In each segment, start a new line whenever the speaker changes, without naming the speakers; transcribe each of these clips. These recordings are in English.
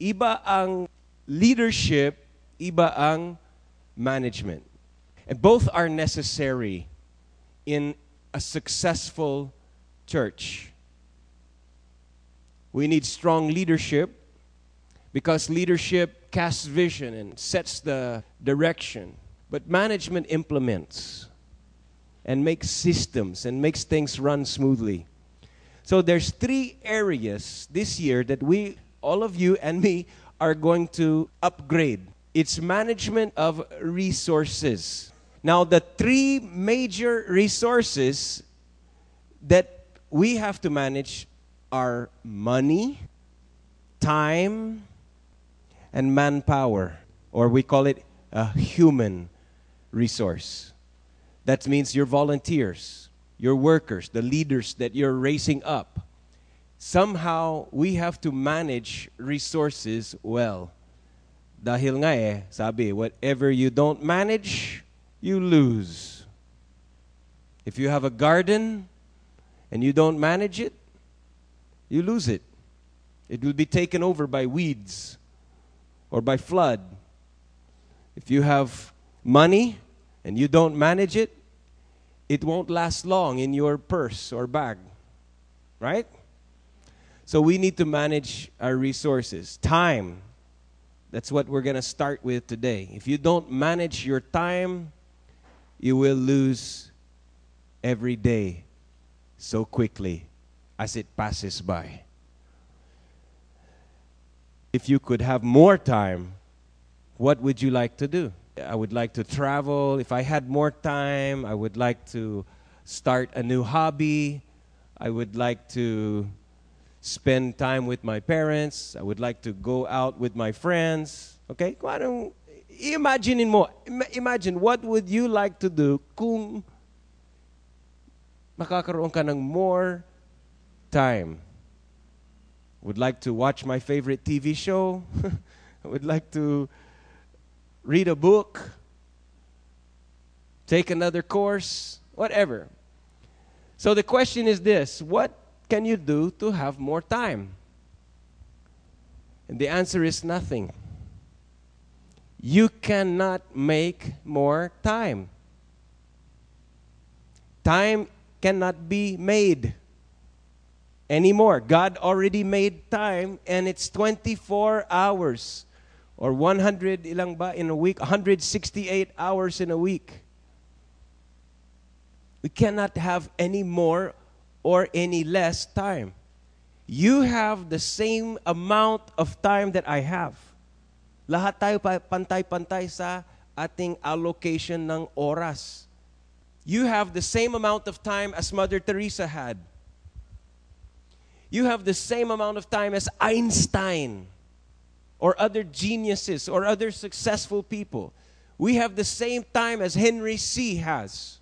Iba ang leadership, iba ang management. And both are necessary in a successful church. We need strong leadership because leadership casts vision and sets the direction. But management implements and makes systems and makes things run smoothly. So there's three areas this year that we all of you and me are going to upgrade. It's management of resources. Now the three major resources that we have to manage are money, time, and manpower, or we call it a human resource. That means your volunteers, your workers, the leaders that you're raising up. Somehow, we have to manage resources well. Dahil nga eh, sabi, whatever you don't manage, you lose. If you have a garden and you don't manage it, you lose it. It will be taken over by weeds or by flood. If you have money and you don't manage it, it won't last long in your purse or bag. Right? So we need to manage our resources. Time. That's what we're going to start with today. If you don't manage your time, you will lose every day so quickly as it passes by. If you could have more time, what would you like to do? I would like to travel. If I had more time, I would like to start a new hobby. I would like to spend time with my parents. I would like to go out with my friends. Okay? Imagine mo, imagine what would you like to do kung makakaroon ka ng more time. Would like to watch my favorite TV show. I would like to read a book, take another course, whatever. So the question is this what can you do to have more time? And the answer is nothing. You cannot make more time. Time cannot be made anymore. God already made time and it's 24 hours or 100 ilang ba in a week 168 hours in a week. We cannot have any more or any less time. You have the same amount of time that I have. Lahat tayo pantay-pantay sa ating allocation ng oras. You have the same amount of time as Mother Teresa had. You have the same amount of time as Einstein or other geniuses or other successful people. We have the same time as Henry Sy has.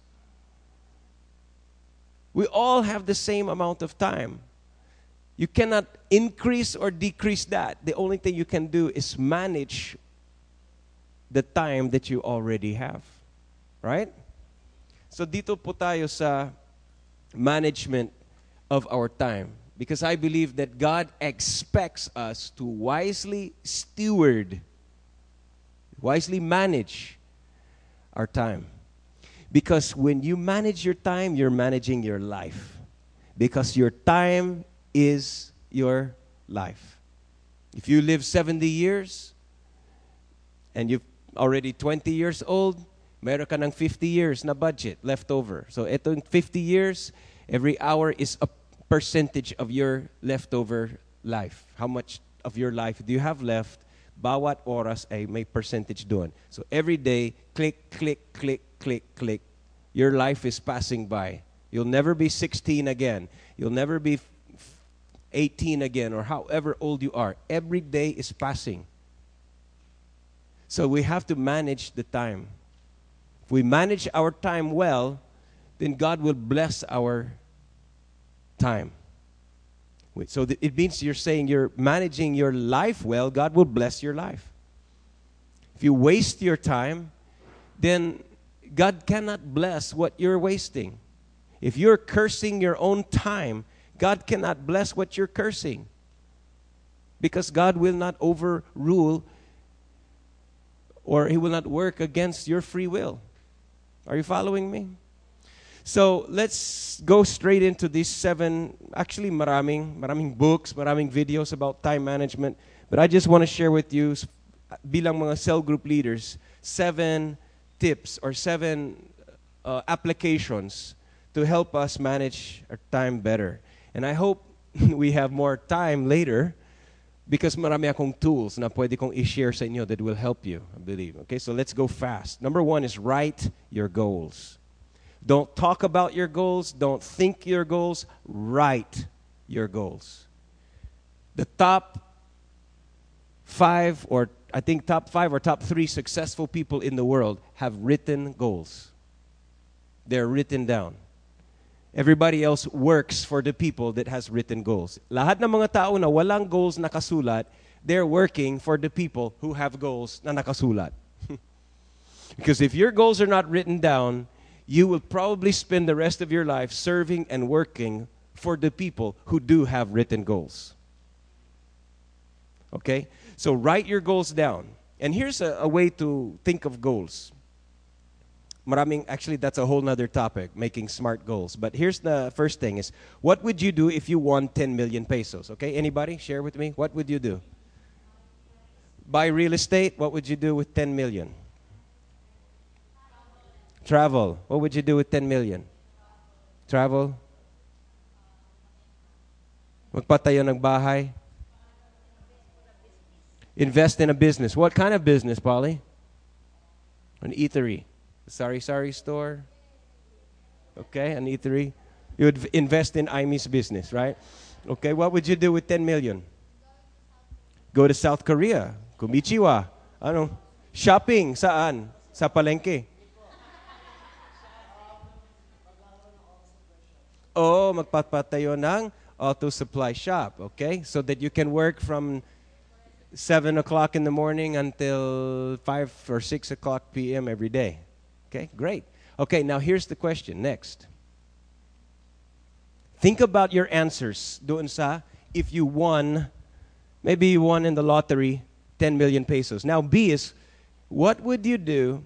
We all have the same amount of time. You cannot increase or decrease that. The only thing you can do is manage the time that you already have. Right? So dito po tayo sa management of our time. Because I believe that God expects us to wisely steward, wisely manage our time. Because when you manage your time, you're managing your life. Because your time is your life. If you live 70 years and you're already 20 years old, meron ka ng 50 years na budget left over. So itong 50 years, every hour is a percentage of your leftover life. How much of your life do you have left? Bawat oras ay may percentage doon. So every day, click, click, click, click, click. Your life is passing by. You'll never be 16 again. You'll never be 18 again or however old you are. Every day is passing. So we have to manage the time. If we manage our time well, then God will bless our time. So it means you're saying you're managing your life well, God will bless your life. If you waste your time, then God cannot bless what you're wasting. If you're cursing your own time, God cannot bless what you're cursing. because God will not overrule or He will not work against your free will. Are you following me? So let's go straight into these seven, actually maraming, maraming books, maraming videos about time management. But I just want to share with you, bilang mga cell group leaders, seven tips or seven uh, applications to help us manage our time better. And I hope we have more time later because marami akong tools na pwede kong i-share sa inyo that will help you, I believe. Okay, so let's go fast. Number one is write your goals. Don't talk about your goals, don't think your goals, write your goals. The top five, or I think top five or top three successful people in the world have written goals. They're written down. Everybody else works for the people that has written goals. Lahat ng mga tao na walang goals nakasulat, they're working for the people who have goals na nakasulat. because if your goals are not written down, you will probably spend the rest of your life serving and working for the people who do have written goals. Okay? So write your goals down. And here's a, a way to think of goals. Maraming, actually, that's a whole nother topic, making smart goals. But here's the first thing is, what would you do if you won 10 million pesos? Okay, anybody? Share with me. What would you do? Buy real estate. What would you do with 10 million? Travel. What would you do with 10 million? Travel. Magpatayo ng bahay. Invest in a business. What kind of business, Polly? An eatery. Sari sari store. Okay, an eatery. You would invest in Imi's business, right? Okay, what would you do with 10 million? Go to South Korea. Kumichiwa. Ano? Shopping. Saan? Sa palengke. O magpapatayo ng auto supply shop, okay? So that you can work from 7 o'clock in the morning until 5 or 6 o'clock p.m. every day. Okay, great. Okay, now here's the question. Next. Think about your answers doon sa if you won, maybe you won in the lottery 10 million pesos. Now, B is what would you do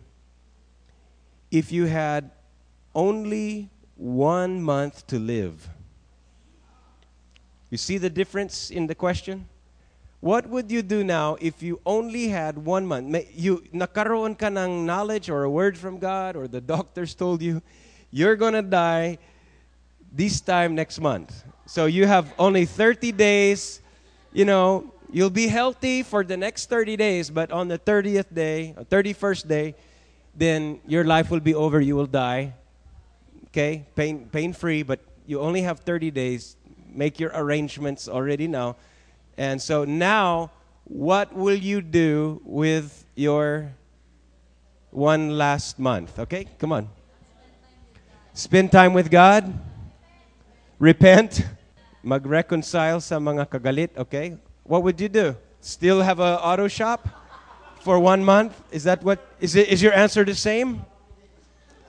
if you had only one month to live. You see the difference in the question? What would you do now if you only had one month? You nakaroon ka ng knowledge or a word from God or the doctors told you you're going to die this time next month. So you have only 30 days, you know, you'll be healthy for the next 30 days, but on the 30th day, or 31st day, then your life will be over, you will die okay? Pain, pain free, but you only have 30 days. Make your arrangements already now. And so now, what will you do with your one last month? Okay, come on. Spend time with God. Repent. Mag-reconcile sa mga kagalit, okay? What would you do? Still have a auto shop for one month? Is that what, is, it, is your answer the same?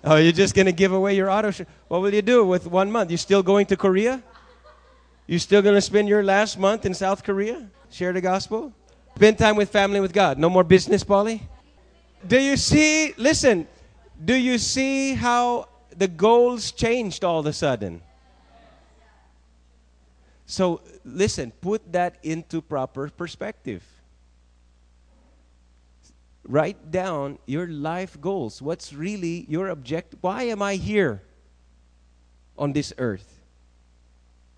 Oh, you're just going to give away your auto shop. What will you do with one month? You still going to Korea? You still going to spend your last month in South Korea? Share the gospel? Spend time with family with God. No more business, Polly? Do you see, listen, do you see how the goals changed all of a sudden? So, listen, put that into proper perspective write down your life goals. What's really your objective? Why am I here on this earth?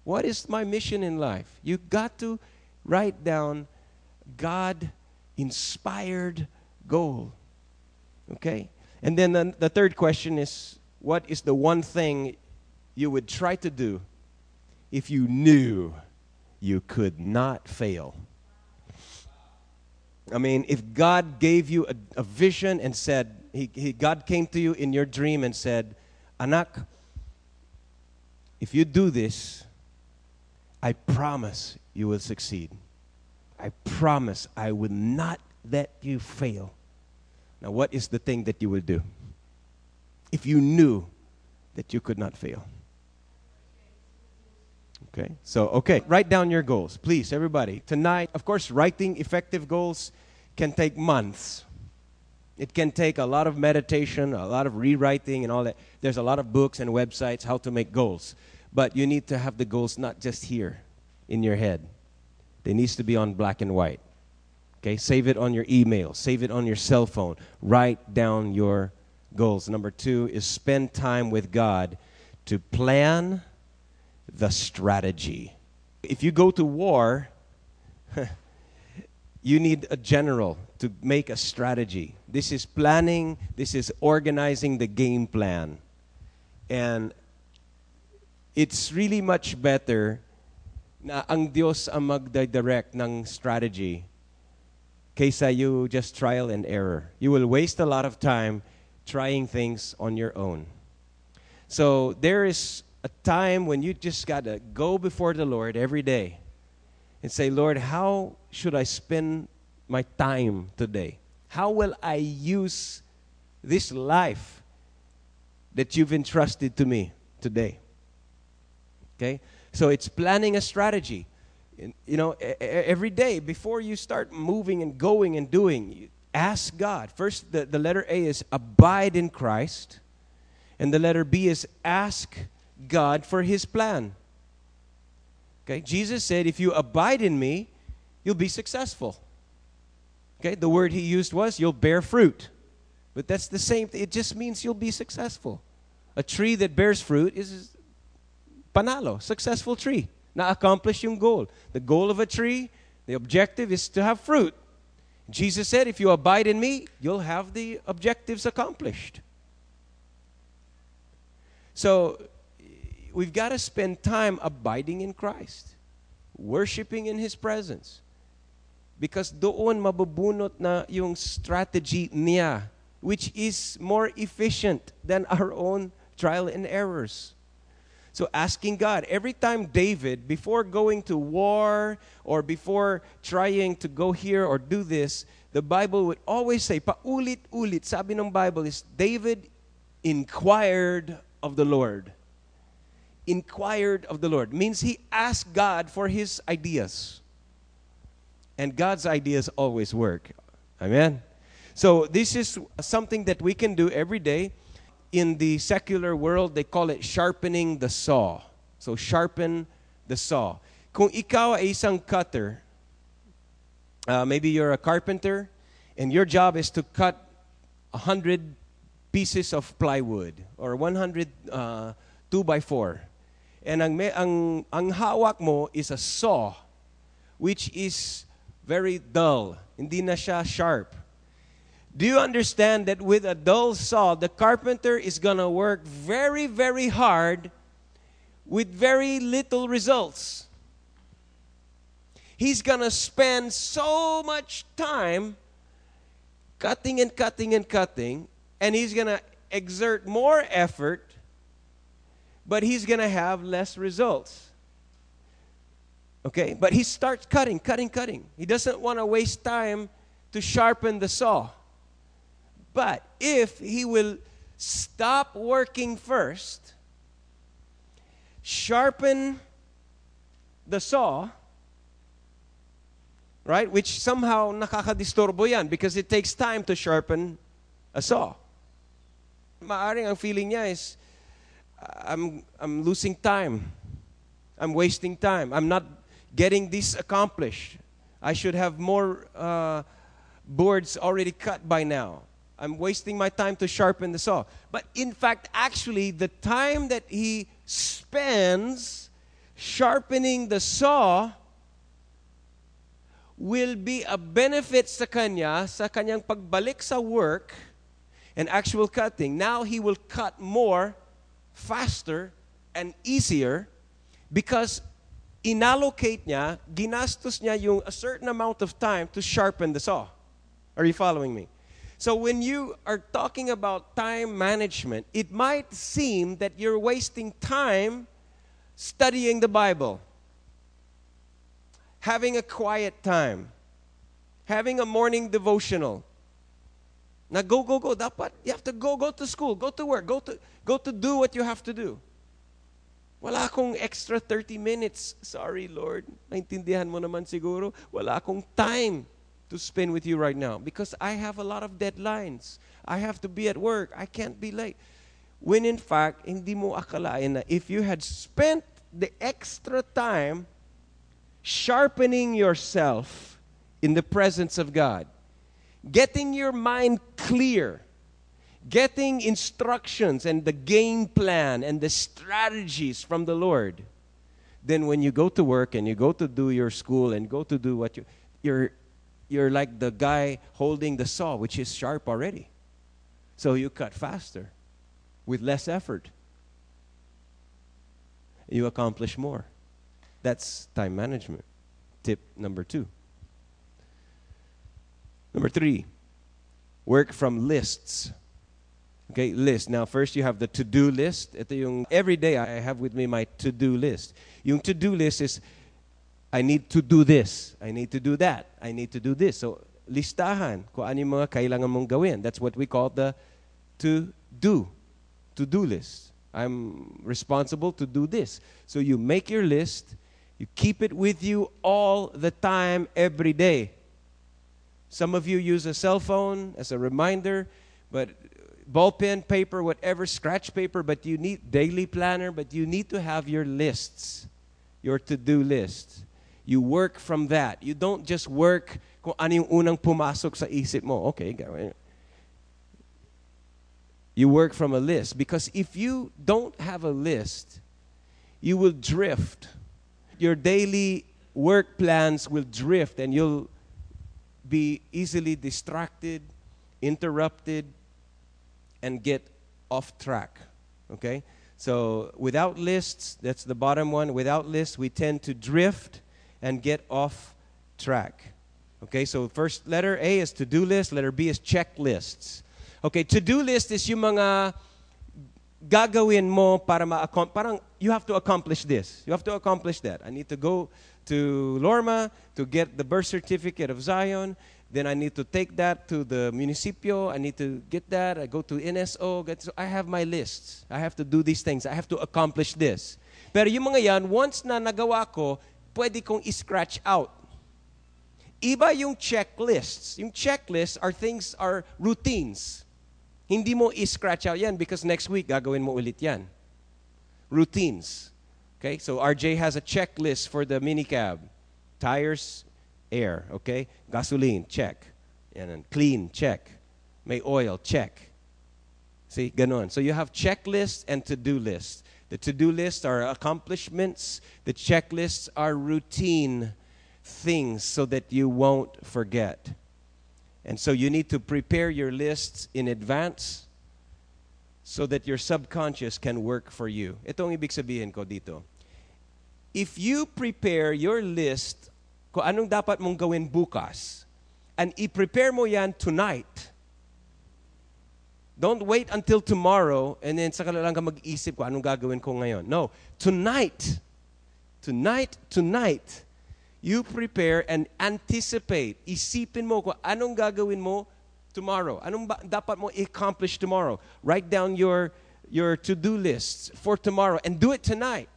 What is my mission in life? You got to write down God inspired goal. Okay? And then the, the third question is what is the one thing you would try to do if you knew you could not fail? I mean, if God gave you a, a vision and said, he, he, God came to you in your dream and said, Anak, if you do this, I promise you will succeed. I promise I will not let you fail. Now, what is the thing that you will do if you knew that you could not fail? Okay? So, okay, write down your goals, please, everybody. Tonight, of course, writing effective goals can take months. It can take a lot of meditation, a lot of rewriting, and all that. There's a lot of books and websites how to make goals. But you need to have the goals not just here in your head, they needs to be on black and white. Okay, save it on your email, save it on your cell phone. Write down your goals. Number two is spend time with God to plan the strategy. If you go to war, you need a general to make a strategy. This is planning, this is organizing the game plan. And it's really much better na ang Diyos ang magdirect ng strategy kaysa you just trial and error. You will waste a lot of time trying things on your own. So there is a time when you just got to go before the Lord every day and say, Lord, how should I spend my time today? How will I use this life that you've entrusted to me today? Okay? So it's planning a strategy. You know, every day before you start moving and going and doing, ask God. First, the, the letter A is abide in Christ, and the letter B is ask God for his plan. Okay? Jesus said, if you abide in me, you'll be successful. Okay? The word he used was, you'll bear fruit. But that's the same thing. It just means you'll be successful. A tree that bears fruit is panalo, successful tree. Na-accomplish yung goal. The goal of a tree, the objective is to have fruit. Jesus said, if you abide in me, you'll have the objectives accomplished. So, we've got to spend time abiding in Christ, worshiping in His presence. Because doon mabubunot na yung strategy niya, which is more efficient than our own trial and errors. So asking God, every time David, before going to war or before trying to go here or do this, the Bible would always say, paulit-ulit, sabi ng Bible is, David inquired of the Lord inquired of the Lord. Means he asked God for his ideas. And God's ideas always work. Amen. So this is something that we can do every day. In the secular world, they call it sharpening the saw. So sharpen the saw. Kung ikaw ay isang cutter, uh, maybe you're a carpenter, and your job is to cut a hundred pieces of plywood or 100 uh, two by four. And ang, ang, ang hawak mo is a saw, which is very dull. Hindi na siya sharp. Do you understand that with a dull saw, the carpenter is going to work very, very hard with very little results? He's going to spend so much time cutting and cutting and cutting, and he's going to exert more effort but he's going to have less results. Okay? But he starts cutting, cutting, cutting. He doesn't want to waste time to sharpen the saw. But if he will stop working first, sharpen the saw, right? Which somehow nakakadisturbo yan because it takes time to sharpen a saw. Maaring ang feeling niya is, I'm, I'm losing time. I'm wasting time. I'm not getting this accomplished. I should have more uh, boards already cut by now. I'm wasting my time to sharpen the saw. But in fact, actually, the time that he spends sharpening the saw will be a benefit sa kanya, sa kanyang pagbalik sa work and actual cutting. Now he will cut more faster and easier because inallocate niya, ginastos niya yung a certain amount of time to sharpen the saw. Are you following me? So when you are talking about time management, it might seem that you're wasting time studying the Bible, having a quiet time, having a morning devotional, now go, go, go. Dapat, you have to go, go to school, go to work, go to, go to do what you have to do. Wala akong extra 30 minutes. Sorry, Lord. Naintindihan mo naman siguro. Wala akong time to spend with you right now because I have a lot of deadlines. I have to be at work. I can't be late. When in fact, hindi mo akalain na if you had spent the extra time sharpening yourself in the presence of God, getting your mind clear, getting instructions and the game plan and the strategies from the Lord, then when you go to work and you go to do your school and go to do what you you're you're like the guy holding the saw which is sharp already. So you cut faster with less effort. You accomplish more. That's time management. Tip number 2. Number 3. Work from lists. Okay, list. Now, first you have the to-do list. Ito yung every day I have with me my to-do list. Yung to-do list is I need to do this. I need to do that. I need to do this. So, listahan kung ano yung mga kailangan mong gawin. That's what we call the to-do. To-do list. I'm responsible to do this. So you make your list, you keep it with you all the time, every day. Some of you use a cell phone as a reminder, but ball pen, paper, whatever, scratch paper, but you need daily planner, but you need to have your lists, your to-do list. You work from that. You don't just work kung ano yung unang pumasok sa isip mo. Okay. You work from a list because if you don't have a list, you will drift. Your daily work plans will drift and you'll be easily distracted, interrupted, and get off track. Okay? So without lists, that's the bottom one. Without lists, we tend to drift and get off track. Okay, so first letter A is to do list, letter B is checklists. Okay, to-do list is yung mga gagawin mo para ma parang you have to accomplish this. You have to accomplish that. I need to go to Lorma to get the birth certificate of Zion. Then I need to take that to the municipio. I need to get that. I go to NSO. Get, so I have my lists. I have to do these things. I have to accomplish this. Pero yung mga yan, once na nagawa ko, pwede kong i-scratch out. Iba yung checklists. Yung checklists are things, are routines. Hindi mo i-scratch out yan because next week gagawin mo ulit yan. Routines. Okay? So RJ has a checklist for the minicab. Tires, air, okay? Gasoline, check. Yan, clean, check. May oil, check. See, ganon. So you have checklists and to-do lists. The to-do lists are accomplishments. The checklists are routine things so that you won't forget. And so you need to prepare your lists in advance so that your subconscious can work for you. Ito ang ibig sabihin ko dito. If you prepare your list kung anong dapat mong gawin bukas, and i-prepare mo yan tonight, don't wait until tomorrow and then saka lang ka mag-isip ko anong gagawin ko ngayon. No, tonight, tonight, tonight, you prepare and anticipate. Isipin mo kung anong gagawin mo tomorrow. Anong ba- dapat mo accomplish tomorrow. Write down your, your to-do lists for tomorrow and do it tonight.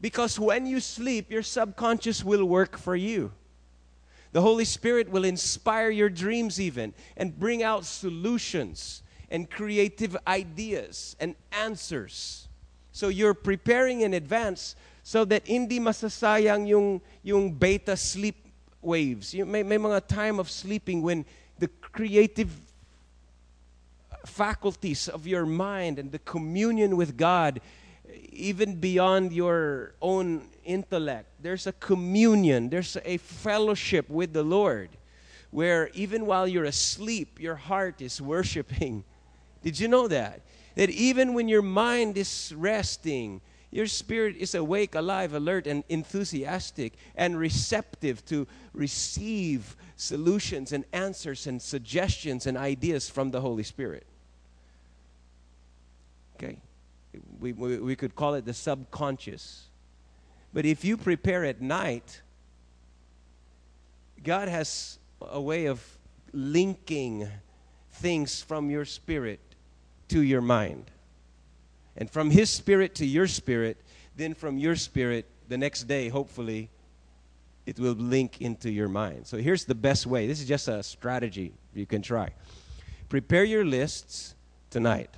Because when you sleep, your subconscious will work for you. The Holy Spirit will inspire your dreams even and bring out solutions and creative ideas and answers. So you're preparing in advance so that hindi masasayang yung, yung beta sleep waves. You, may, may mga time of sleeping when the creative faculties of your mind and the communion with God, even beyond your own intellect, there's a communion, there's a fellowship with the Lord where even while you're asleep, your heart is worshiping. Did you know that? That even when your mind is resting, your spirit is awake, alive, alert, and enthusiastic and receptive to receive solutions and answers and suggestions and ideas from the Holy Spirit. Okay? We, we, we could call it the subconscious. But if you prepare at night, God has a way of linking things from your spirit to your mind and from his spirit to your spirit, then from your spirit, the next day, hopefully, it will link into your mind. So here's the best way. This is just a strategy you can try. Prepare your lists tonight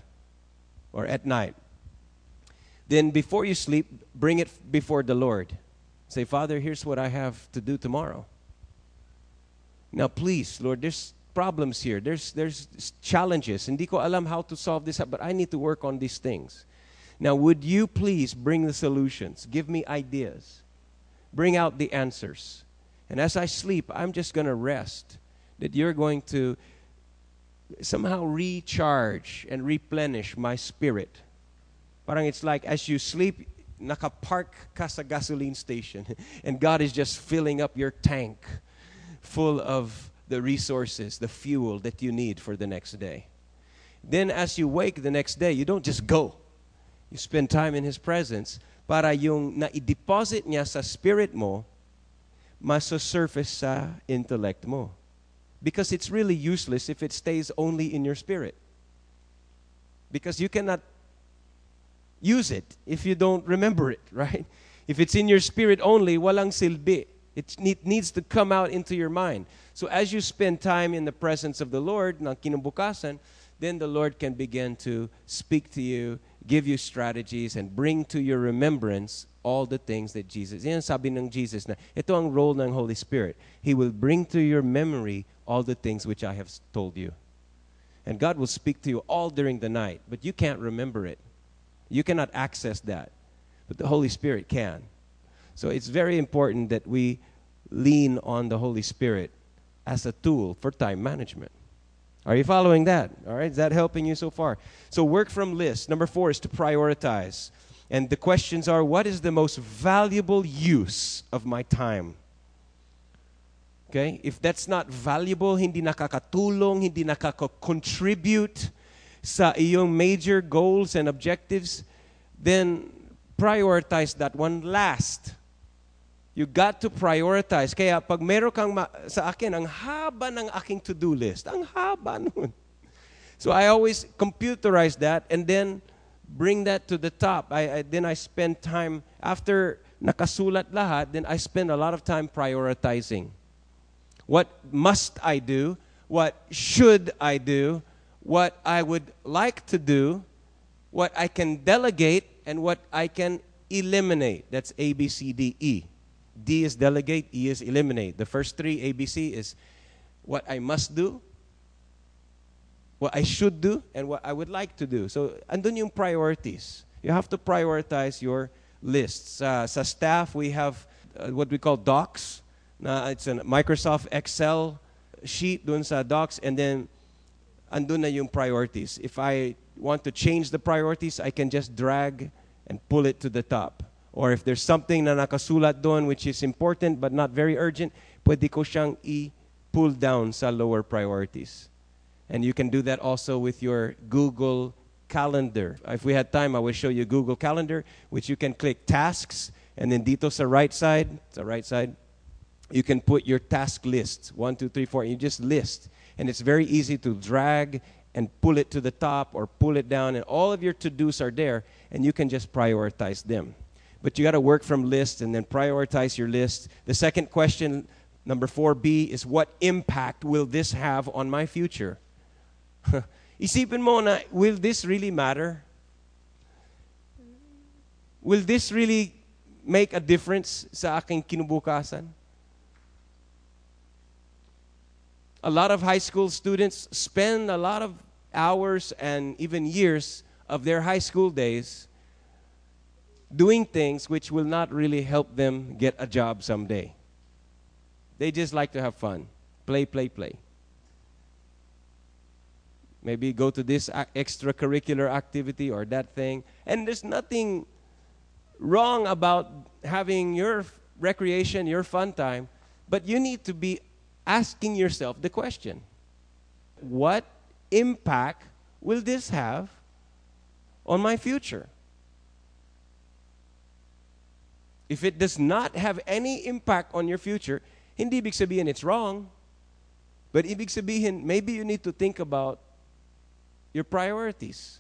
or at night. Then before you sleep, bring it before the Lord. Say, Father, here's what I have to do tomorrow. Now, please, Lord, there's problems here. There's, there's challenges. Hindi ko alam how to solve this, but I need to work on these things. Now, would you please bring the solutions? Give me ideas. Bring out the answers. And as I sleep, I'm just going to rest. That you're going to somehow recharge and replenish my spirit. Parang it's like as you sleep, nakapark ka sa gasoline station and God is just filling up your tank full of the resources, the fuel that you need for the next day. Then as you wake the next day, you don't just go. You spend time in His presence para yung na-deposit niya sa spirit mo, maso-surface sa intellect mo. Because it's really useless if it stays only in your spirit. Because you cannot use it if you don't remember it, right? If it's in your spirit only, walang silbi. It needs to come out into your mind. So as you spend time in the presence of the Lord, ng kinubukasan, then the Lord can begin to speak to you, give you strategies, and bring to your remembrance all the things that Jesus. Yan sabi ng Jesus na ito ang role ng Holy Spirit. He will bring to your memory all the things which I have told you. And God will speak to you all during the night, but you can't remember it. You cannot access that, but the Holy Spirit can. So it's very important that we lean on the Holy Spirit as a tool for time management. Are you following that? All right, is that helping you so far? So work from lists. Number four is to prioritize. And the questions are what is the most valuable use of my time? Okay? If that's not valuable, hindi nakakatulong, hindi nakaka-contribute sa iyong major goals and objectives, then prioritize that one last. You got to prioritize. Kaya pag meron kang ma- sa akin, ang haba ng aking to-do list. Ang haba nun. So I always computerize that and then bring that to the top. I, I, then I spend time, after nakasulat lahat, then I spend a lot of time prioritizing. What must I do? What should I do? What I would like to do? What I can delegate? And what I can eliminate. That's A, B, C, D, E. D is delegate, E is eliminate. The first three, ABC, is what I must do, what I should do, and what I would like to do. So, andun yung priorities. You have to prioritize your lists. Uh, sa staff, we have uh, what we call docs. Na it's a Microsoft Excel sheet dun sa docs, and then andun na yung priorities. If I want to change the priorities, I can just drag and pull it to the top. Or if there's something na nakasulat doon which is important but not very urgent, pwede ko siyang i-pull down sa lower priorities. And you can do that also with your Google Calendar. If we had time, I would show you Google Calendar, which you can click tasks, and then dito sa right side, the right side, you can put your task list. One, two, three, four. And you just list. And it's very easy to drag and pull it to the top or pull it down, and all of your to dos are there, and you can just prioritize them. But you got to work from lists and then prioritize your list. The second question, number 4B, is what impact will this have on my future? Isipin mo na, will this really matter? Will this really make a difference sa aking kinubukasan? A lot of high school students spend a lot of hours and even years of their high school days doing things which will not really help them get a job someday. They just like to have fun. Play, play, play. Maybe go to this extracurricular activity or that thing. And there's nothing wrong about having your recreation, your fun time, but you need to be asking yourself the question what impact will this have on my future? If it does not have any impact on your future, hindi ibig sabihin it's wrong. But ibig sabihin, maybe you need to think about your priorities.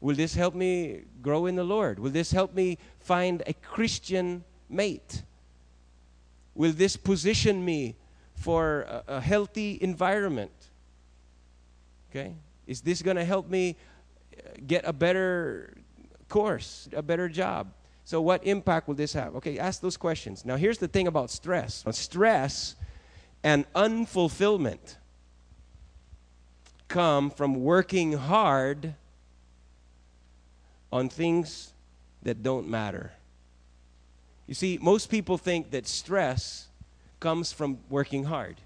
Will this help me grow in the Lord? Will this help me find a Christian mate? Will this position me for a, a healthy environment? Okay? Is this going to help me uh, get a better course, a better job? So, what impact will this have? Okay, ask those questions. Now, here's the thing about stress stress and unfulfillment come from working hard on things that don't matter. You see, most people think that stress comes from working hard.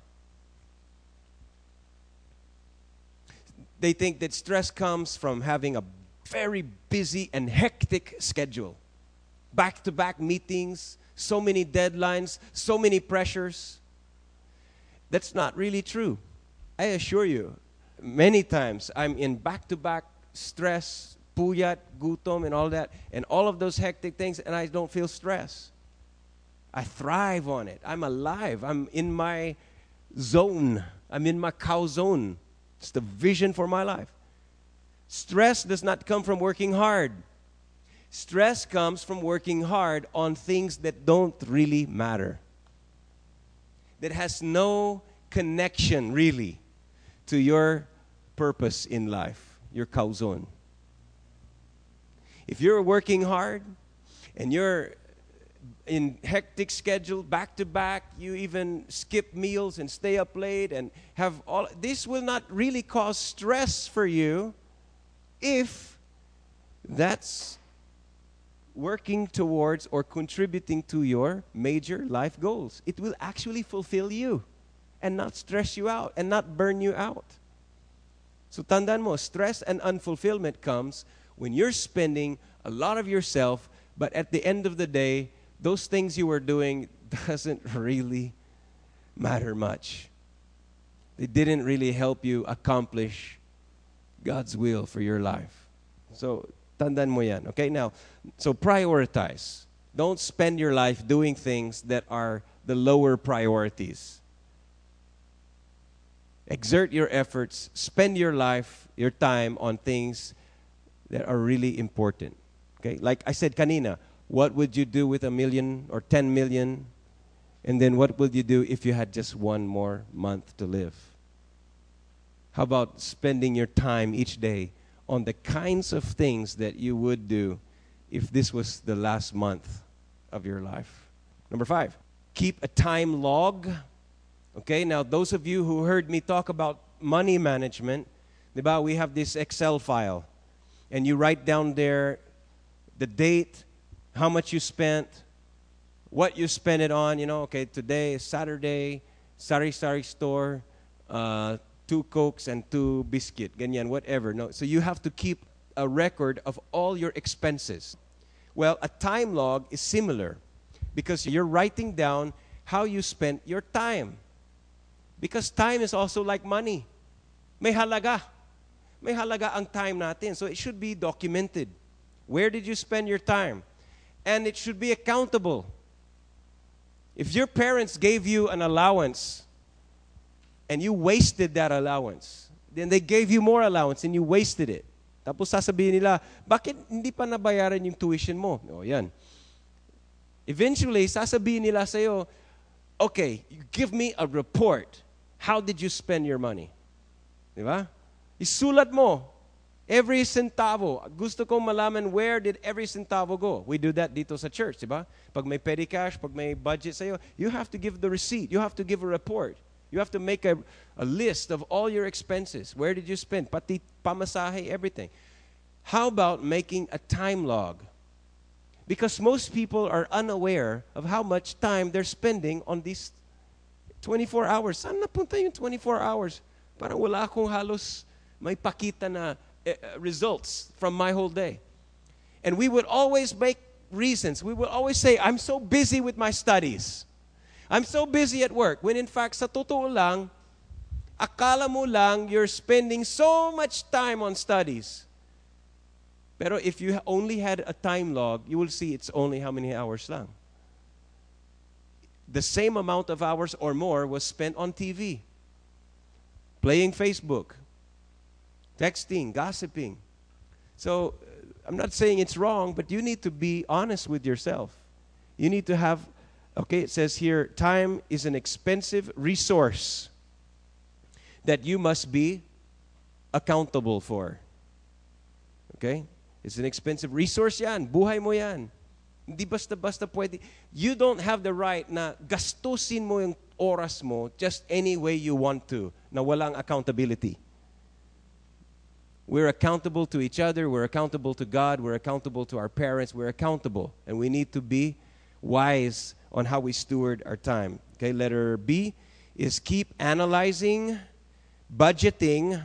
They think that stress comes from having a very busy and hectic schedule. Back to back meetings, so many deadlines, so many pressures. That's not really true. I assure you, many times I'm in back to back stress, puyat, gutom, and all that, and all of those hectic things, and I don't feel stress. I thrive on it. I'm alive. I'm in my zone. I'm in my cow zone. It's the vision for my life. Stress does not come from working hard. Stress comes from working hard on things that don't really matter. That has no connection really to your purpose in life, your cow zone. If you're working hard and you're in hectic schedule back to back you even skip meals and stay up late and have all this will not really cause stress for you if that's working towards or contributing to your major life goals. It will actually fulfill you and not stress you out and not burn you out. So tandaan mo stress and unfulfillment comes when you're spending a lot of yourself but at the end of the day those things you were doing doesn't really matter much. They didn't really help you accomplish God's will for your life. So, tandaan mo yan. Okay, now, so prioritize. Don't spend your life doing things that are the lower priorities. Exert your efforts, spend your life, your time on things that are really important. Okay, like I said kanina, what would you do with a million or 10 million? And then what would you do if you had just one more month to live? How about spending your time each day on the kinds of things that you would do if this was the last month of your life? Number five, keep a time log. Okay, now those of you who heard me talk about money management, we have this Excel file, and you write down there the date, how much you spent, what you spent it on. You know, okay, today is Saturday, sari sari store, uh, two cokes and two biscuit, ganyan, whatever. No, so you have to keep a record of all your expenses. Well, a time log is similar because you're writing down how you spent your time. Because time is also like money. May halaga. May halaga ang time natin. So it should be documented. Where did you spend your time? And it should be accountable. If your parents gave you an allowance and you wasted that allowance, then they gave you more allowance and you wasted it. Tapos sasabihin nila, bakit hindi pa nabayaran yung tuition mo? O yan. Eventually, sasabihin nila sa'yo, okay, give me a report. How did you spend your money? Di ba? Isulat mo. Every centavo. Gusto ko malaman where did every centavo go. We do that dito sa church, di? Pag may petty cash, pag may budget sa'yo, you have to give the receipt. You have to give a report. You have to make a, a list of all your expenses. Where did you spend? Pati pamasahe, everything. How about making a time log? Because most people are unaware of how much time they're spending on these 24 hours. Saan napunta yung 24 hours? Parang wala akong halos may pakita na Uh, results from my whole day. And we would always make reasons. We would always say, I'm so busy with my studies. I'm so busy at work. When in fact, sa totoo lang, akala mo lang you're spending so much time on studies. Pero if you only had a time log, you will see it's only how many hours lang. The same amount of hours or more was spent on TV, playing Facebook, texting, gossiping. So uh, I'm not saying it's wrong, but you need to be honest with yourself. You need to have, okay, it says here, time is an expensive resource that you must be accountable for. Okay? It's an expensive resource yan. Buhay mo yan. Hindi basta-basta pwede. You don't have the right na gastusin mo yung oras mo just any way you want to na walang accountability. We're accountable to each other, we're accountable to God, we're accountable to our parents, we're accountable. And we need to be wise on how we steward our time. Okay, letter B is keep analyzing, budgeting,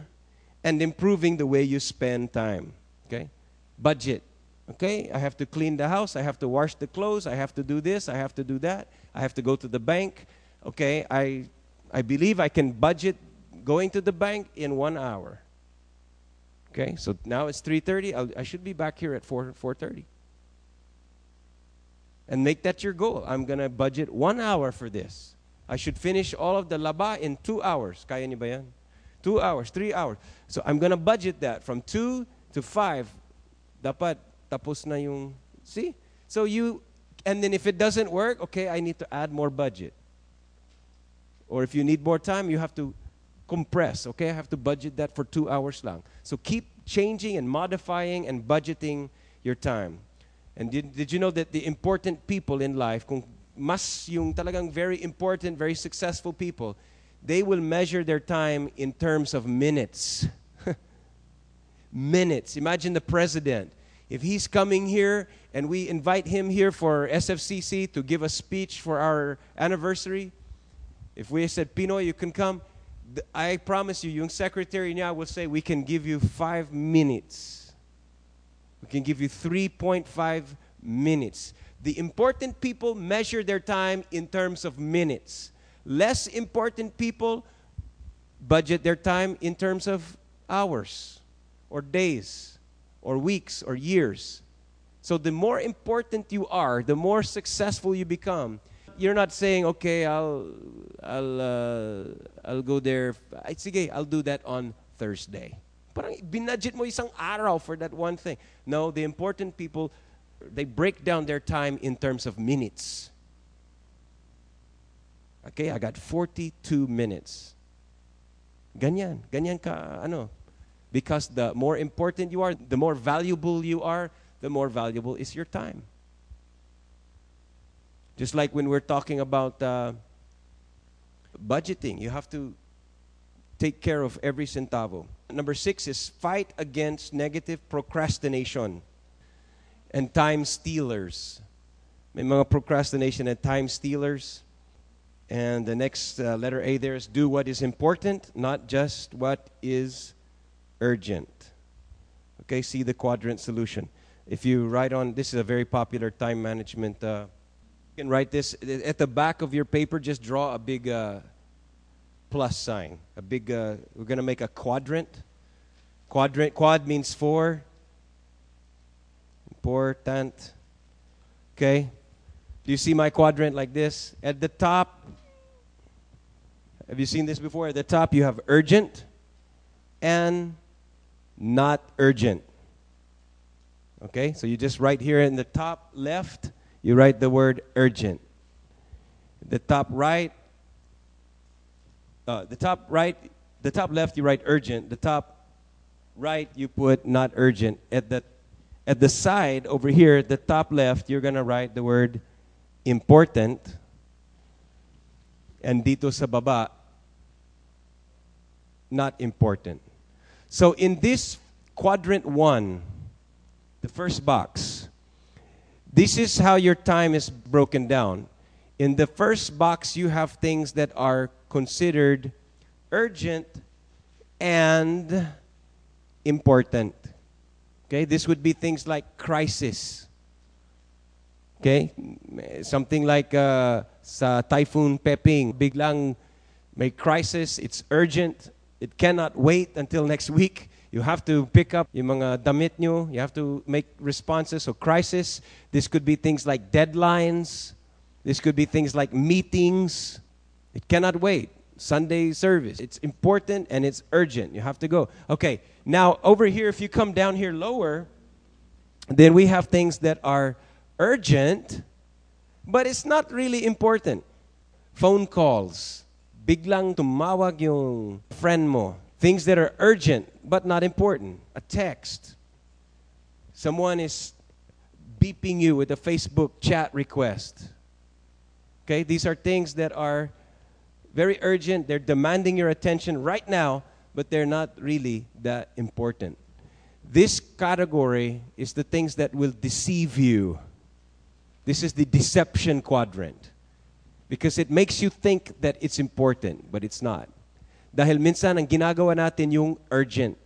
and improving the way you spend time. Okay? Budget. Okay? I have to clean the house, I have to wash the clothes, I have to do this, I have to do that, I have to go to the bank. Okay? I I believe I can budget going to the bank in 1 hour. Okay? So now it's 3:30. I should be back here at 4 4:30. And make that your goal. I'm going to budget 1 hour for this. I should finish all of the laba in 2 hours. Kaya niyo? 2 hours, 3 hours. So I'm going to budget that from 2 to 5. Dapat tapos na yung see? So you and then if it doesn't work, okay, I need to add more budget. Or if you need more time, you have to compress, okay? I have to budget that for 2 hours lang. So keep changing and modifying and budgeting your time. And did, did you know that the important people in life, kung mas yung talagang very important, very successful people, they will measure their time in terms of minutes. minutes. Imagine the president. If he's coming here and we invite him here for SFCC to give a speech for our anniversary, if we said, P-Noy, you can come, I promise you, yung secretary niya will say, we can give you five minutes. We can give you 3.5 minutes. The important people measure their time in terms of minutes. Less important people budget their time in terms of hours or days or weeks or years. So the more important you are, the more successful you become. You're not saying, okay, I'll, I'll, uh, I'll go there. Sige, I'll do that on Thursday. Parang binudget mo isang araw for that one thing. No, the important people, they break down their time in terms of minutes. Okay, I got 42 minutes. Ganyan. Ganyan ka, ano. Because the more important you are, the more valuable you are, the more valuable is your time. Just like when we're talking about uh, budgeting, you have to take care of every centavo. Number six is fight against negative procrastination and time stealers. May mga procrastination and time stealers. And the next uh, letter A there is do what is important, not just what is urgent. Okay, see the quadrant solution. If you write on, this is a very popular time management. Uh, can write this at the back of your paper, just draw a big uh, plus sign. A big, uh, we're going to make a quadrant. Quadrant, quad means four. Important. Okay? Do you see my quadrant like this? At the top, have you seen this before? At the top, you have urgent and not urgent. Okay? So you just write here in the top left, you write the word urgent. The top right, uh, the top right, the top left, you write urgent. The top right, you put not urgent. At the, at the side over here, the top left, you're going to write the word important. And dito sa baba, not important. So in this quadrant one, the first box, this is how your time is broken down. In the first box, you have things that are considered urgent and important. Okay, this would be things like crisis. Okay, something like uh, sa typhoon Pepeng, biglang may crisis, it's urgent, it cannot wait until next week. You have to pick up yung mga damit nyo. You have to make responses. So crisis, this could be things like deadlines. This could be things like meetings. It cannot wait. Sunday service. It's important and it's urgent. You have to go. Okay, now over here, if you come down here lower, Then we have things that are urgent, but it's not really important. Phone calls. Biglang tumawag yung friend mo. Things that are urgent but not important. A text. Someone is beeping you with a Facebook chat request. Okay, these are things that are very urgent. They're demanding your attention right now, but they're not really that important. This category is the things that will deceive you. This is the deception quadrant. Because it makes you think that it's important, but it's not. Dahil minsan ang ginagawa natin yung urgent.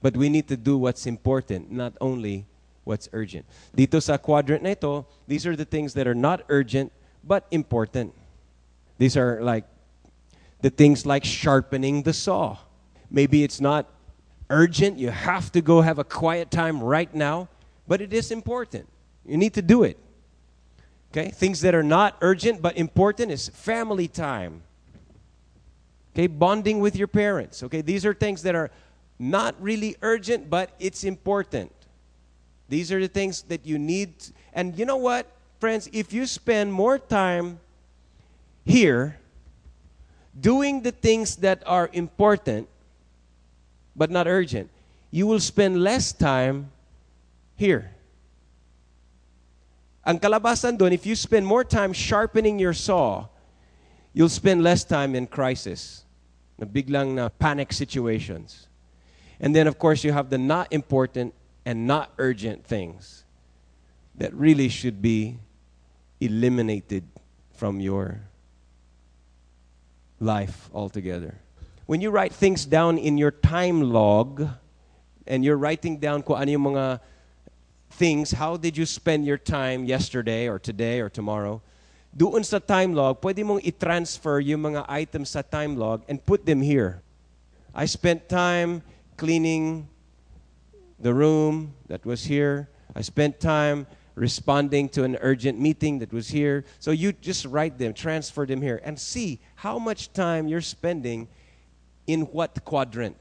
But we need to do what's important, not only what's urgent. Dito sa quadrant na ito, these are the things that are not urgent but important. These are like the things like sharpening the saw. Maybe it's not urgent, you have to go have a quiet time right now, but it is important. You need to do it. Okay? Things that are not urgent but important is family time. Okay? Bonding with your parents. Okay? These are things that are not really urgent but it's important. These are the things that you need. And you know what, friends? If you spend more time here doing the things that are important but not urgent, you will spend less time here. Ang kalabasan doon, if you spend more time sharpening your saw, you'll spend less time in crisis, na biglang na panic situations. And then, of course, you have the not important and not urgent things that really should be eliminated from your life altogether. When you write things down in your time log, and you're writing down kung ano yung mga things, how did you spend your time yesterday or today or tomorrow, doon sa time log, pwede mong i-transfer yung mga items sa time log and put them here. I spent time cleaning the room that was here. I spent time responding to an urgent meeting that was here. So you just write them, transfer them here, and see how much time you're spending in what quadrant.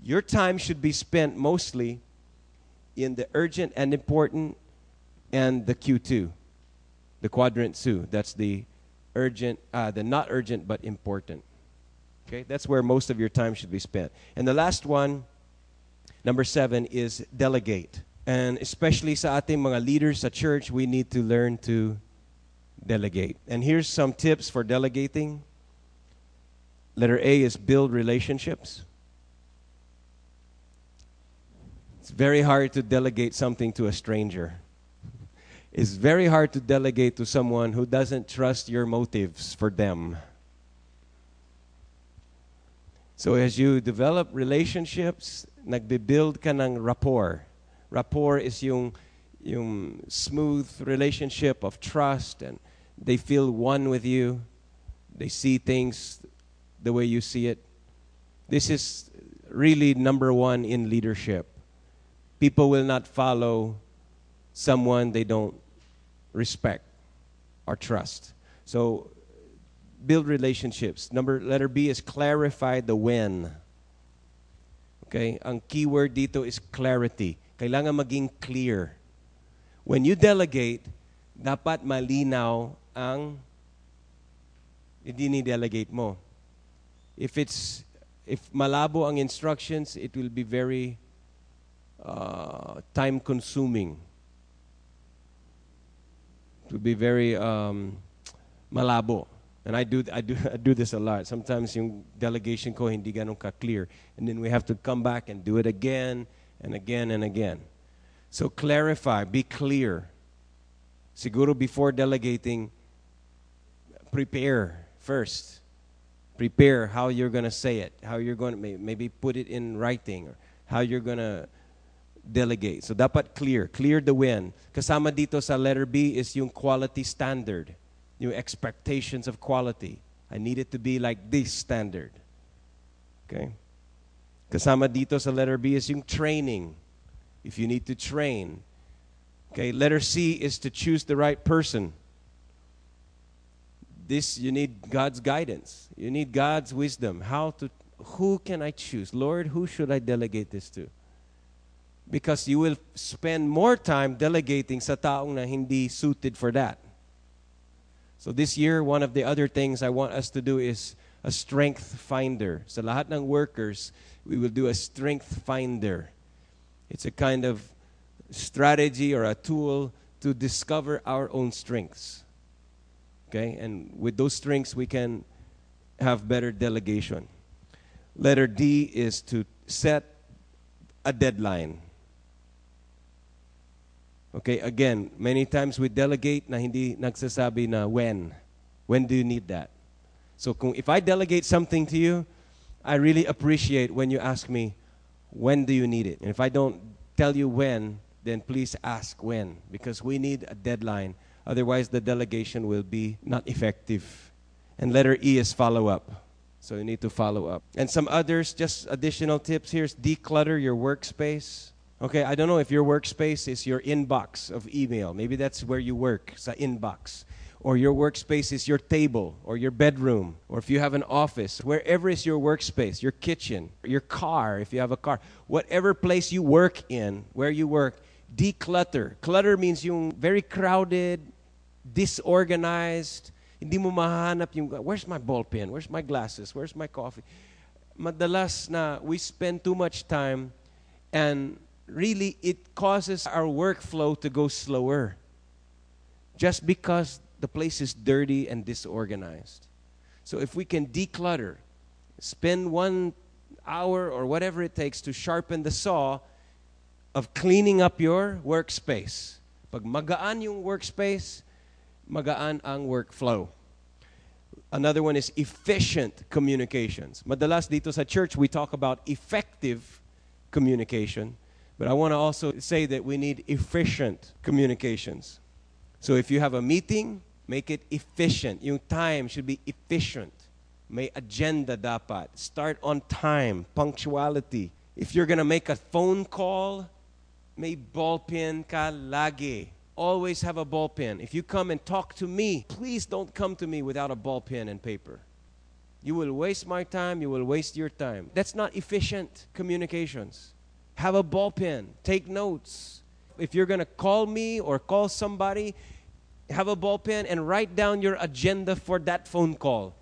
Your time should be spent mostly in the urgent and important and the Q2, the quadrant two. That's the urgent, uh, the not urgent but important. Okay, that's where most of your time should be spent. And the last one, number seven, is delegate. And especially sa ating mga leaders sa church, we need to learn to delegate. And here's some tips for delegating. Letter A is build relationships. It's very hard to delegate something to a stranger. It's very hard to delegate to someone who doesn't trust your motives for them. So as you develop relationships, nagbe-build ka ng rapport. Rapport is yung yung smooth relationship of trust and they feel one with you. They see things the way you see it. This is really number 1 in leadership people will not follow someone they don't respect or trust. So build relationships. Number letter B is clarify the when. Okay? Ang keyword dito is clarity. Kailangan maging clear. When you delegate, dapat malinaw ang idini-delegate mo. If it's if malabo ang instructions, it will be very uh, time consuming. To be very um, malabo. And I do, I, do, I do this a lot. Sometimes yung delegation ko hindi ganun ka-clear. And then we have to come back and do it again and again and again. So clarify, be clear. Siguro before delegating, prepare first. Prepare how you're going to say it, how you're going to maybe put it in writing, or how you're going to delegate. So dapat clear, clear the win. Kasama dito sa letter B is yung quality standard, yung expectations of quality. I need it to be like this standard. Okay? Kasama dito sa letter B is yung training. If you need to train. Okay, letter C is to choose the right person. This you need God's guidance. You need God's wisdom. How to who can I choose? Lord, who should I delegate this to? Because you will spend more time delegating sa taong na hindi suited for that. So this year, one of the other things I want us to do is a strength finder. Sa lahat ng workers, we will do a strength finder. It's a kind of strategy or a tool to discover our own strengths. Okay? And with those strengths, we can have better delegation. Letter D is to set a deadline. Okay, again, many times we delegate na hindi nagsasabi na when. When do you need that? So kung, if I delegate something to you, I really appreciate when you ask me, when do you need it? And if I don't tell you when, then please ask when, because we need a deadline. Otherwise, the delegation will be not effective. And letter E is follow up. So you need to follow up. And some others, just additional tips here is declutter your workspace. Okay, I don't know if your workspace is your inbox of email. Maybe that's where you work, sa inbox. Or your workspace is your table or your bedroom. Or if you have an office, wherever is your workspace, your kitchen, your car, if you have a car, whatever place you work in, where you work, declutter. Clutter means yung very crowded, disorganized, hindi mo mahanap yung, where's my ball pen? Where's my glasses? Where's my coffee? Madalas na we spend too much time and really it causes our workflow to go slower just because the place is dirty and disorganized. So if we can declutter, spend one hour or whatever it takes to sharpen the saw of cleaning up your workspace. Pag magaan yung workspace, magaan ang workflow. Another one is efficient communications. Madalas dito sa church, we talk about effective communication. But I want to also say that we need efficient communications. So if you have a meeting, make it efficient. Yung time should be efficient. May agenda dapat. Start on time, punctuality. If you're going to make a phone call, may ballpen ka lagi. Always have a ballpen. If you come and talk to me, please don't come to me without a ballpen and paper. You will waste my time, you will waste your time. That's not efficient communications. Have a ball pen. Take notes. If you're going to call me or call somebody, have a ball pen and write down your agenda for that phone call.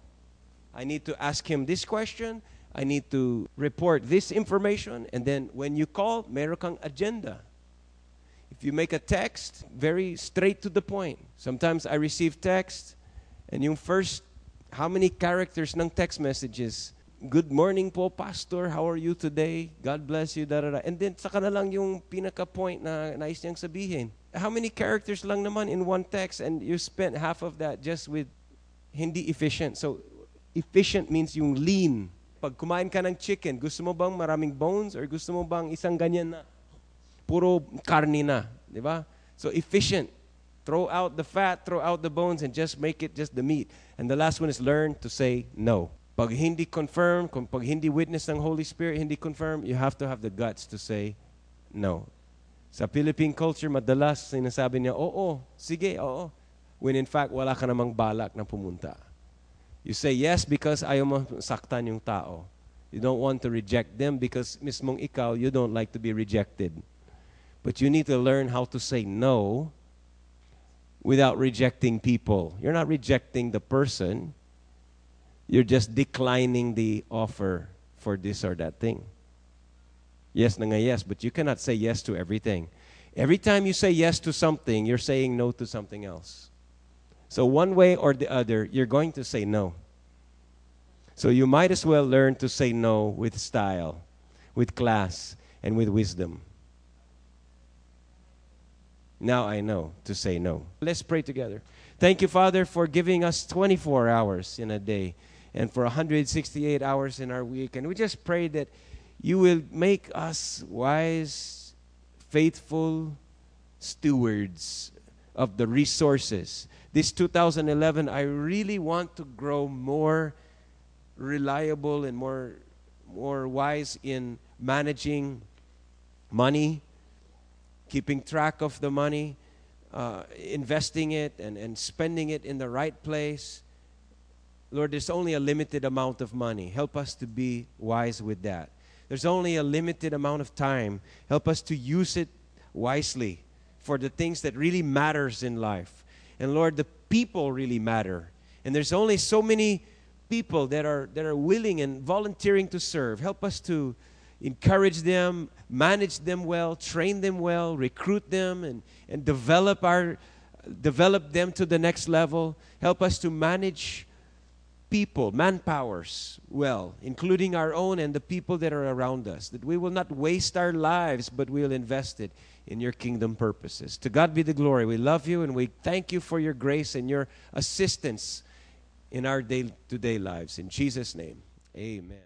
I need to ask him this question. I need to report this information. And then when you call, meron agenda. If you make a text, very straight to the point. Sometimes I receive text, and yung first, how many characters ng text messages good morning po, pastor. How are you today? God bless you. Da, da, da. And then, saka na lang yung pinaka-point na nais niyang sabihin. How many characters lang naman in one text and you spent half of that just with hindi efficient. So, efficient means yung lean. Pag kumain ka ng chicken, gusto mo bang maraming bones or gusto mo bang isang ganyan na puro karni na? Di ba? So, efficient. Throw out the fat, throw out the bones, and just make it just the meat. And the last one is learn to say no. Pag hindi confirm, kung pag hindi witness ng Holy Spirit, hindi confirm, you have to have the guts to say no. Sa Philippine culture, madalas sinasabi niya, oo, sige, oo. When in fact, wala ka namang balak na pumunta. You say yes because ayaw mo saktan yung tao. You don't want to reject them because mismong ikaw, you don't like to be rejected. But you need to learn how to say no without rejecting people. You're not rejecting the person, you're just declining the offer for this or that thing. Yes nga yes, but you cannot say yes to everything. Every time you say yes to something, you're saying no to something else. So one way or the other, you're going to say no. So you might as well learn to say no with style, with class, and with wisdom. Now I know to say no. Let's pray together. Thank you, Father, for giving us 24 hours in a day and for 168 hours in our week. And we just pray that you will make us wise, faithful stewards of the resources. This 2011, I really want to grow more reliable and more, more wise in managing money, keeping track of the money, uh, investing it, and, and spending it in the right place Lord, there's only a limited amount of money. Help us to be wise with that. There's only a limited amount of time. Help us to use it wisely for the things that really matters in life. And Lord, the people really matter. And there's only so many people that are that are willing and volunteering to serve. Help us to encourage them, manage them well, train them well, recruit them and, and develop our develop them to the next level. Help us to manage people, manpowers well, including our own and the people that are around us. That we will not waste our lives, but we'll invest it in your kingdom purposes. To God be the glory. We love you and we thank you for your grace and your assistance in our day to day lives. In Jesus' name, amen.